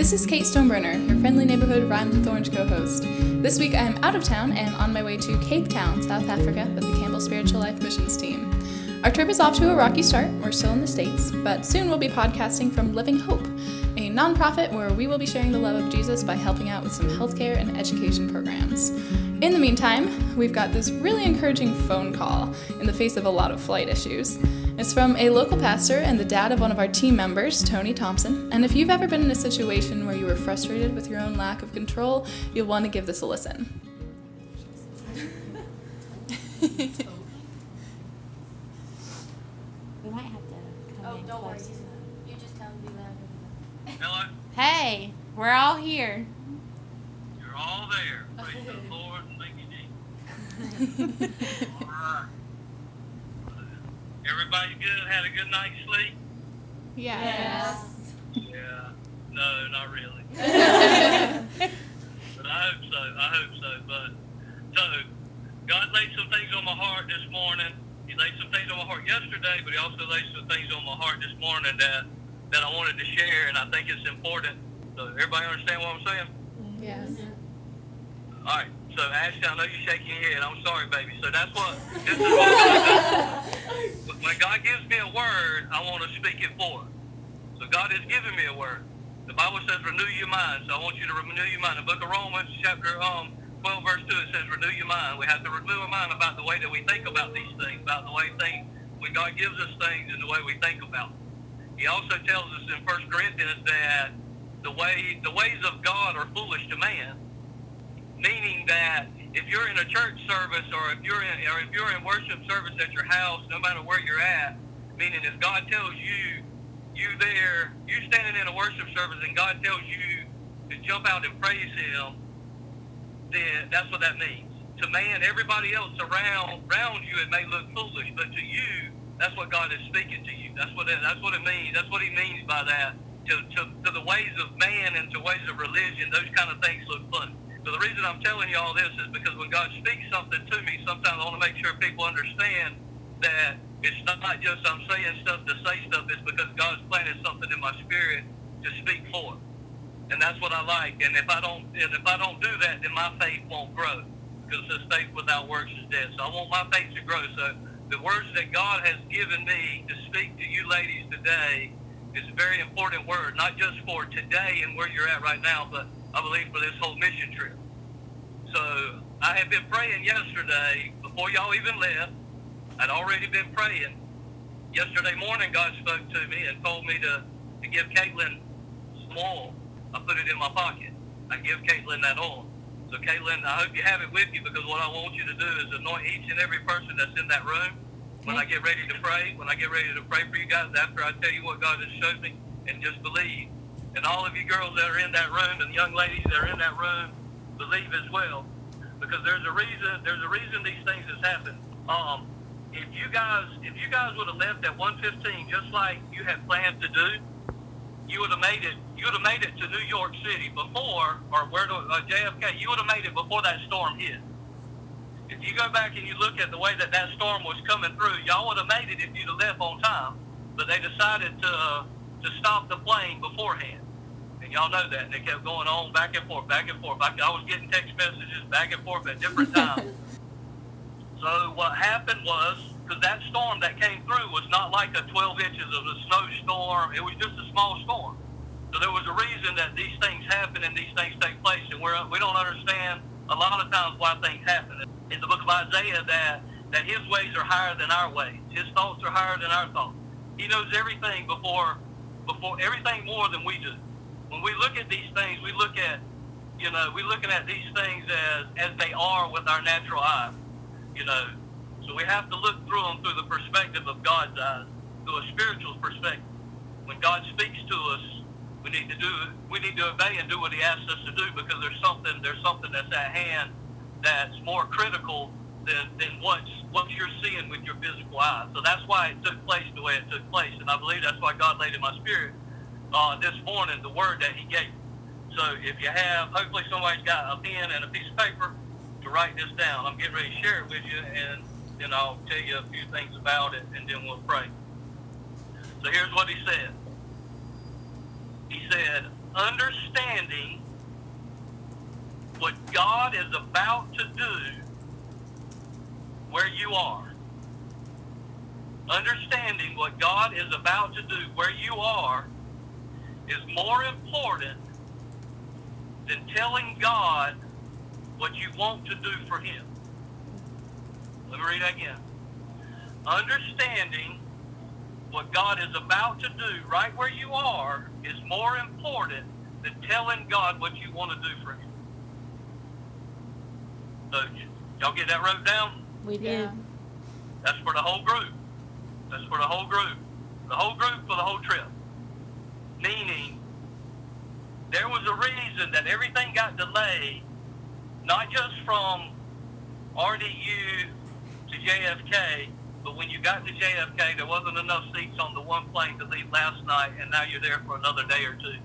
This is Kate Stonebrenner, your friendly neighborhood Rhymes with Orange co host. This week I am out of town and on my way to Cape Town, South Africa, with the Campbell Spiritual Life Missions team. Our trip is off to a rocky start. We're still in the States, but soon we'll be podcasting from Living Hope, a nonprofit where we will be sharing the love of Jesus by helping out with some healthcare and education programs. In the meantime, we've got this really encouraging phone call in the face of a lot of flight issues. It's from a local pastor and the dad of one of our team members, Tony Thompson. And if you've ever been in a situation where you were frustrated with your own lack of control, you'll want to give this a listen. We might have to come Oh, in don't worry. closer. You just tell him be loud. Hello, Hey, we're all here. you're all there. Praise the Lord. Thank you, Jesus. all right. Everybody good? Had a good night's sleep? Yes. Yeah. No, not really. but I hope so. I hope so. But so, God laid some things on my heart this morning. He laid some things on my heart yesterday, but He also laid some things on my heart this morning that that I wanted to share, and I think it's important. So everybody understand what I'm saying? Yes. All right. So Ashley, I know you're shaking your head. I'm sorry, baby. So that's what. This is what I'm gonna do. When God gives me a word, I want to speak it forth. So God has given me a word. The Bible says, "Renew your mind." So I want you to renew your mind. The Book of Romans, chapter um 12, verse 2, it says, "Renew your mind." We have to renew our mind about the way that we think about these things, about the way things when God gives us things and the way we think about. Them. He also tells us in First Corinthians that the way the ways of God are foolish to man meaning that if you're in a church service or if you're in or if you're in worship service at your house, no matter where you're at, meaning if God tells you you there, you standing in a worship service and God tells you to jump out and praise Him, then that's what that means. To man, everybody else around around you, it may look foolish, but to you, that's what God is speaking to you. That's what it, that's what it means. That's what He means by that. To, to, to the ways of man and to ways of religion, those kind of things look funny. So the reason I'm telling you all this is because when God speaks something to me, sometimes I want to make sure people understand that it's not just I'm saying stuff to say stuff. It's because God's planted something in my spirit to speak forth, and that's what I like. And if I don't, and if I don't do that, then my faith won't grow because says faith without works is dead. So I want my faith to grow. So the words that God has given me to speak to you ladies today is a very important word, not just for today and where you're at right now, but I believe for this whole mission trip. So I had been praying yesterday before y'all even left. I'd already been praying. Yesterday morning, God spoke to me and told me to, to give Caitlin some oil. I put it in my pocket. I give Caitlin that oil. So Caitlin, I hope you have it with you because what I want you to do is anoint each and every person that's in that room when I get ready to pray, when I get ready to pray for you guys after I tell you what God has showed me and just believe. And all of you girls that are in that room and young ladies that are in that room, believe as well. Because there's a reason there's a reason these things has happened. Um, if you guys if you guys would have left at one fifteen just like you had planned to do, you would have made it you would have made it to New York City before or where to uh, JFK, you would have made it before that storm hit. If you go back and you look at the way that that storm was coming through, y'all would have made it if you'd have left on time. But they decided to uh, to stop the plane beforehand. And y'all know that. And they kept going on back and forth, back and forth. I, I was getting text messages back and forth at different times. so what happened was, because that storm that came through was not like a 12 inches of a snowstorm. It was just a small storm. So there was a reason that these things happen and these things take place. And we're, we don't understand a lot of times why things happen. In the book of Isaiah, that, that his ways are higher than our ways. His thoughts are higher than our thoughts. He knows everything before, before everything more than we do when we look at these things, we look at, you know, we're looking at these things as, as they are with our natural eye, you know. So we have to look through them through the perspective of God's eyes, through a spiritual perspective. When God speaks to us, we need to do, we need to obey and do what He asks us to do because there's something, there's something that's at hand that's more critical than, than what's, what you're seeing with your physical eyes. So that's why it took place the way it took place, and I believe that's why God laid in my spirit uh, this morning the word that he gave. So if you have, hopefully somebody's got a pen and a piece of paper to write this down. I'm getting ready to share it with you, and then I'll tell you a few things about it, and then we'll pray. So here's what he said. He said, understanding what God is about to do where you are. Understanding what God is about to do where you are is more important than telling God what you want to do for Him. Let me read that again. Understanding what God is about to do right where you are is more important than telling God what you want to do for Him. So, y'all get that wrote down? We did. Yeah. That's for the whole group. That's for the whole group. The whole group for the whole trip. Meaning, there was a reason that everything got delayed, not just from RDU to JFK, but when you got to JFK, there wasn't enough seats on the one plane to leave last night, and now you're there for another day or two.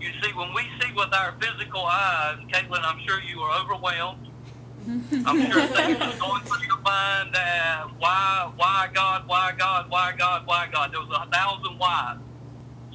You see, when we see with our physical eyes, Caitlin, I'm sure you are overwhelmed. I'm sure things are going through your mind that why, why God, why God, why God, why God. There was a thousand whys.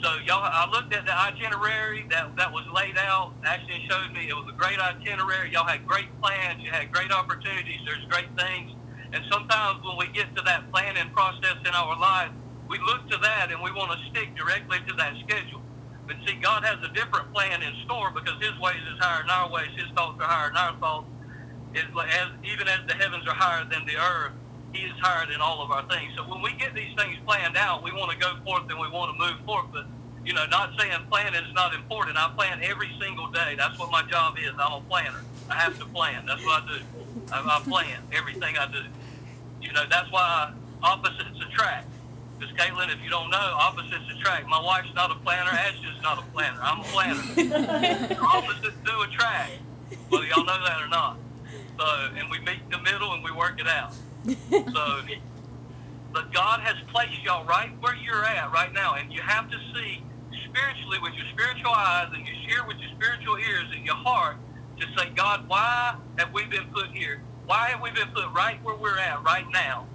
So y'all, I looked at the itinerary that that was laid out. Ashton showed me it was a great itinerary. Y'all had great plans. You had great opportunities. There's great things. And sometimes when we get to that planning process in our life, we look to that and we want to stick directly to that schedule. But see, God has a different plan in store because His ways is higher than our ways. His thoughts are higher than our thoughts. Is like as even as the heavens are higher than the earth, He is higher than all of our things. So when we get these things planned out, we want to go forth and we want to move forth. But you know, not saying planning is not important. I plan every single day. That's what my job is. I'm a planner. I have to plan. That's what I do. I, I plan everything I do. You know, that's why opposites attract. Because Caitlin, if you don't know, opposites attract. My wife's not a planner. Ashton's not a planner. I'm a planner. opposites do attract, whether y'all know that or not. So, and we meet in the middle and we work it out. So, but God has placed y'all right where you're at right now, and you have to see spiritually with your spiritual eyes and you hear with your spiritual ears and your heart to say, God, why have we been put here? Why have we been put right where we're at right now?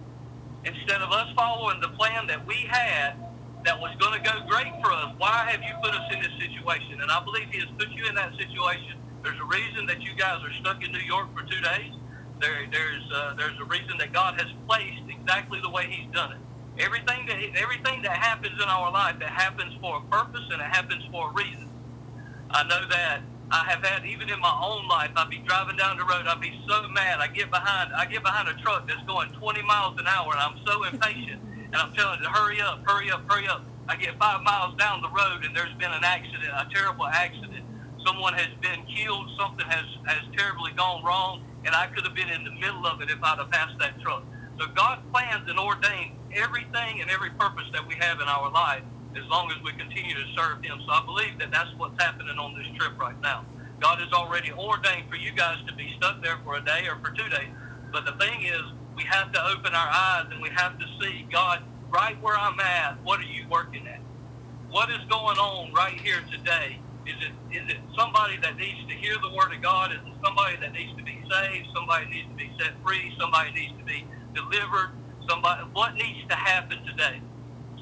Instead of us following the plan that we had that was going to go great for us, why have you put us in this situation? And I believe He has put you in that situation. There's a reason that you guys are stuck in New York for two days. There, there's, uh, there's a reason that God has placed exactly the way He's done it. Everything that everything that happens in our life, it happens for a purpose and it happens for a reason. I know that I have had even in my own life. I'd be driving down the road. I'd be so mad. I get behind. I get behind a truck that's going 20 miles an hour, and I'm so impatient. And I'm telling it hurry up, hurry up, hurry up. I get five miles down the road, and there's been an accident, a terrible accident. Someone has been killed. Something has has terribly gone wrong, and I could have been in the middle of it if I'd have passed that truck. So God plans and ordains everything and every purpose that we have in our life as long as we continue to serve Him. So I believe that that's what's happening on this trip right now. God has already ordained for you guys to be stuck there for a day or for two days. But the thing is, we have to open our eyes and we have to see, God, right where I'm at, what are you working at? What is going on right here today? Is it is it somebody that needs to hear the word of God? Is it somebody that needs to be saved? Somebody needs to be set free? Somebody needs to be delivered? Somebody what needs to happen today?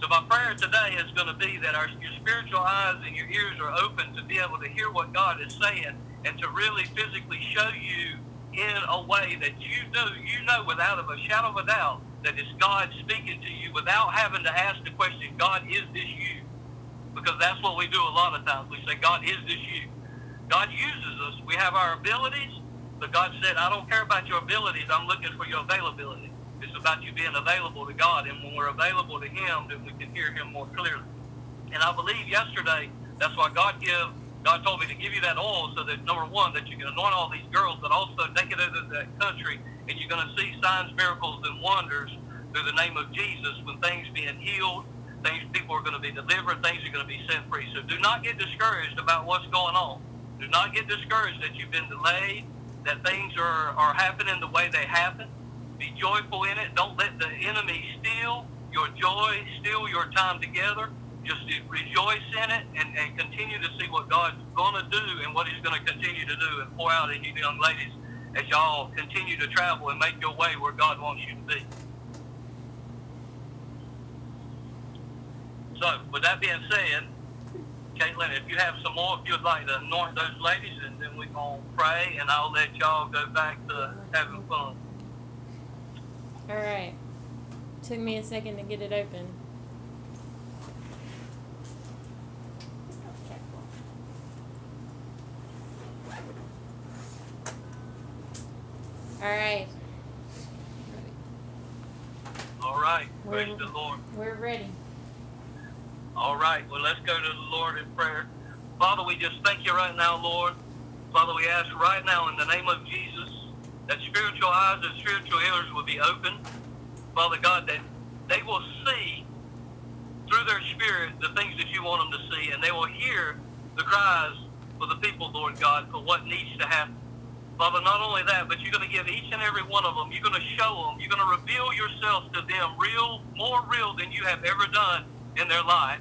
So my prayer today is going to be that our your spiritual eyes and your ears are open to be able to hear what God is saying and to really physically show you in a way that you know you know without a shadow of a doubt that it's God speaking to you without having to ask the question, God, is this you? Because that's what we do a lot of times. We say, God, is this you? God uses us. We have our abilities, but God said, I don't care about your abilities. I'm looking for your availability. It's about you being available to God. And when we're available to Him, then we can hear Him more clearly. And I believe yesterday, that's why God give, God told me to give you that oil so that, number one, that you can anoint all these girls, but also take it into that country and you're going to see signs, miracles, and wonders through the name of Jesus when things being healed, things people are going to be delivered, things are going to be set free. So do not get discouraged about what's going on. Do not get discouraged that you've been delayed, that things are, are happening the way they happen. Be joyful in it. Don't let the enemy steal your joy, steal your time together. Just rejoice in it and, and continue to see what God's going to do and what He's going to continue to do and pour out in you young ladies as y'all continue to travel and make your way where God wants you to be. So, with that being said, Caitlin, if you have some more, if you'd like to anoint those ladies, and then we're going to pray, and I'll let y'all go back to having fun. All right. Took me a second to get it open. All right, All right. Praise Well- the Lord. we're ready. All right. Well, let's go to the Lord in prayer. Father, we just thank you right now, Lord. Father, we ask right now in the name of Jesus that spiritual eyes and spiritual ears will be open. Father God, that they will see through their spirit the things that you want them to see, and they will hear the cries for the people, Lord God, for what needs to happen. Father, not only that, but you're going to give each and every one of them, you're going to show them, you're going to reveal yourself to them real, more real than you have ever done in their life.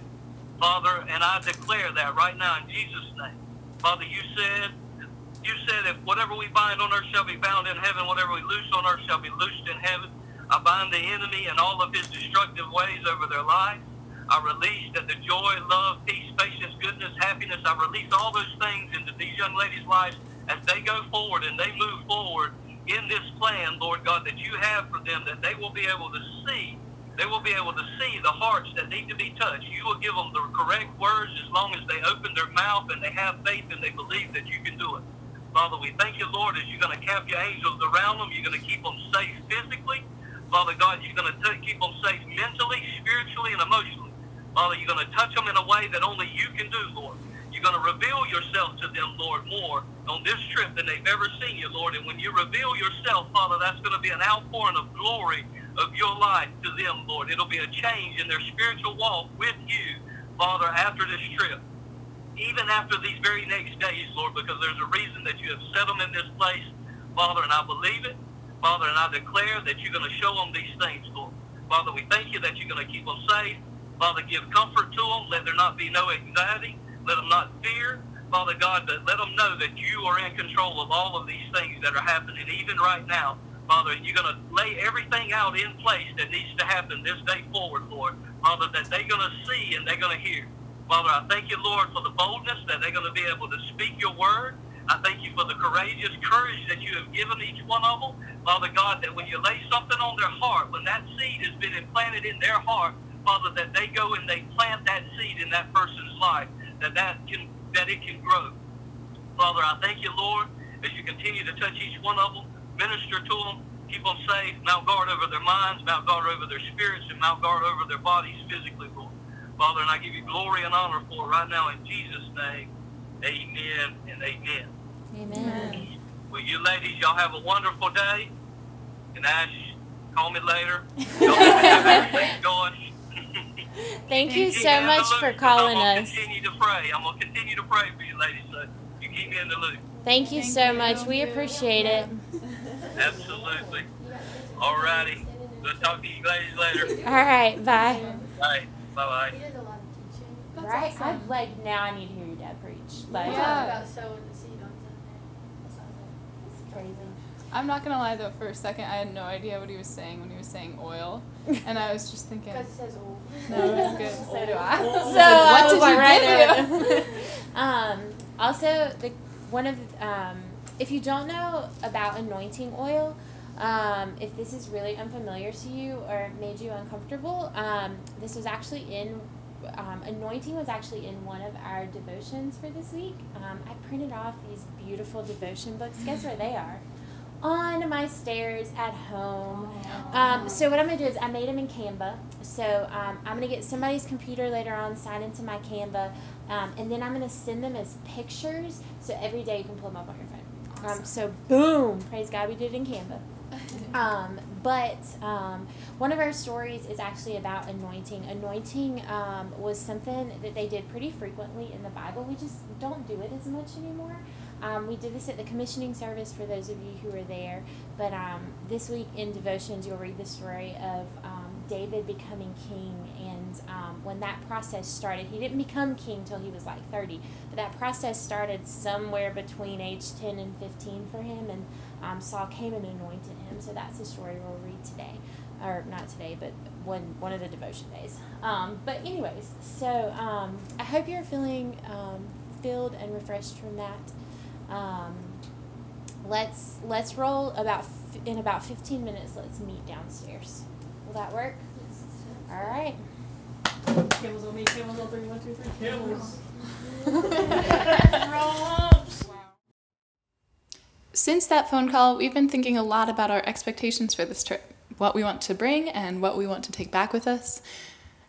Father, and I declare that right now in Jesus' name. Father, you said, you said if whatever we bind on earth shall be bound in heaven, whatever we loose on earth shall be loosed in heaven. I bind the enemy and all of his destructive ways over their lives. I release that the joy, love, peace, patience, goodness, happiness, I release all those things into these young ladies' lives as they go forward and they move forward in this plan, Lord God, that you have for them, that they will be able to see. They will be able to see the hearts that need to be touched. You will give them the correct words as long as they open their mouth and they have faith and they believe that you can do it. Father, we thank you, Lord, as you're going to camp your angels around them. You're going to keep them safe physically. Father God, you're going to keep them safe mentally, spiritually, and emotionally. Father, you're going to touch them in a way that only you can do, Lord. You're going to reveal yourself to them, Lord, more on this trip than they've ever seen you, Lord. And when you reveal yourself, Father, that's going to be an outpouring of glory of your life to them, Lord. It'll be a change in their spiritual walk with you, Father, after this trip. Even after these very next days, Lord, because there's a reason that you have set them in this place, Father, and I believe it. Father, and I declare that you're going to show them these things, Lord. Father, we thank you that you're going to keep them safe. Father, give comfort to them. Let there not be no anxiety. Let them not fear. Father God, that let them know that you are in control of all of these things that are happening, even right now. Father, and you're going to lay everything out in place that needs to happen this day forward, Lord. Father, that they're going to see and they're going to hear. Father, I thank you, Lord, for the boldness that they're going to be able to speak your word. I thank you for the courageous courage that you have given each one of them. Father God, that when you lay something on their heart, when that seed has been implanted in their heart, Father, that they go and they plant that seed in that person's life, that that can that it can grow. Father, I thank you, Lord, as you continue to touch each one of them, minister to them, keep them safe, mount guard over their minds, mount guard over their spirits, and mount guard over their bodies physically, Lord. Father, and I give you glory and honor for it right now in Jesus' name. Amen and amen. Amen. Well, you ladies, y'all have a wonderful day. And Ash, call me later. Y'all have everything going. Thank you so much for for 'cause calling I'm gonna us. continue to pray. I'm gonna continue to pray for you, ladies. So you keep me in the loop. Thank you Thank so you. much. We appreciate it. Absolutely. Alrighty. We'll talk to you ladies later. All right, bye. Bye. Bye bye. He does a lot of teaching. That's right? awesome. I'm like now I need to hear your dad preach. Like Yeah. about sowing the seed on Sunday. That sounds like it's crazy. I'm not gonna lie though, for a second I had no idea what he was saying when he was saying oil, and I was just thinking, because it says old. no, it's good. So do I. So So what I was did like you right give there. you? um, also, the one of um, if you don't know about anointing oil, um, if this is really unfamiliar to you or made you uncomfortable, um, this was actually in. Um, anointing was actually in one of our devotions for this week. Um, I printed off these beautiful devotion books. Guess where they are? On my stairs at home. Um, so what I'm gonna do is I made them in Canva. So um, I'm gonna get somebody's computer later on, sign into my Canva, um, and then I'm gonna send them as pictures. So every day you can pull them up on your phone. Um, so boom, praise God, we did it in Canva. Um, but um, one of our stories is actually about anointing. Anointing um, was something that they did pretty frequently in the Bible. We just don't do it as much anymore. Um, we did this at the commissioning service for those of you who were there. But um, this week in devotions, you'll read the story of um, David becoming king. And um, when that process started, he didn't become king till he was like 30. But that process started somewhere between age 10 and 15 for him. And um, Saul came and anointed him. So that's the story we'll read today. Or not today, but one one of the devotion days. Um, but anyways, so um, I hope you're feeling um, filled and refreshed from that. Um, let's let's roll about in about fifteen minutes. Let's meet downstairs. Will that work? All right. Camels on me, camels on three, one, two, three, camels. Since that phone call, we've been thinking a lot about our expectations for this trip, what we want to bring and what we want to take back with us.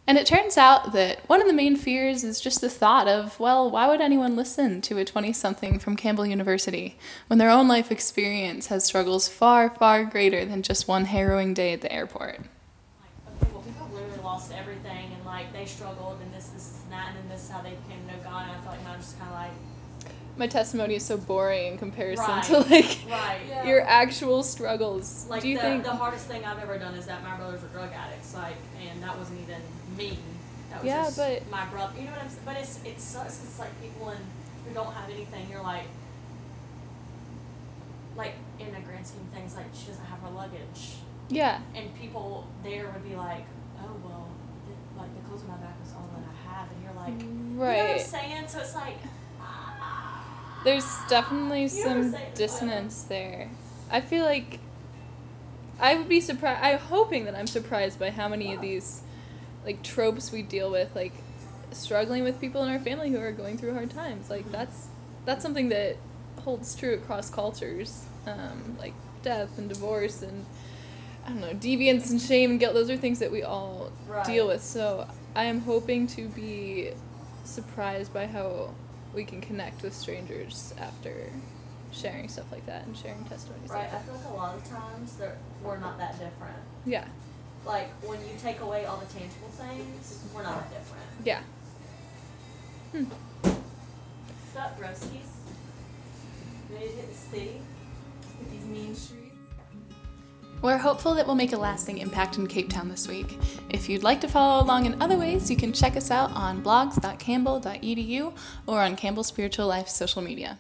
And it turns out that one of the main fears is just the thought of, well, why would anyone listen to a 20 something from Campbell University when their own life experience has struggles far, far greater than just one harrowing day at the airport? Like, okay, well, people literally lost everything, and like they struggled, and this, this, and that, and then this is how they came to know God. And I felt like mine was just kind of like, My testimony is so boring in comparison Right. to like right. Yeah. your actual struggles. Like Do you the, think? the hardest thing I've ever done is that my brothers were drug addicts, like, and that wasn't even me. That was Yeah, just but- my brother. You know what I'm saying? But it's it sucks. It's like people in, who don't have anything. You're like, like in the grand scheme of things, like she doesn't have her luggage, yeah. and people there would be like, oh well, the, like the clothes on my back was all that I have, and you're like, you know what I'm Right. saying? So it's like. There's definitely You some dissonance there. I feel like I would be surprised. I'm hoping that I'm surprised by how many of these like tropes we deal with, like struggling with people in our family who are going through hard times. Like that's that's something that holds true across cultures. Um, like death and divorce and I don't know deviance and shame and guilt. Those are things that we all deal with. So I am hoping to be surprised by how we can connect with strangers after sharing stuff like that and sharing testimonies. Right. Like I feel like a lot of times that we're not that different. Yeah, Like when you take away all the tangible things, we're not that different. yeah. Hmm. Sup, broskies? Ready to hit the city? With these mean streets. We're hopeful that we'll make a lasting impact in Cape Town this week. If you'd like to follow along in other ways, you can check us out on blogs.campbell.edu or on Campbell Spiritual Life social media.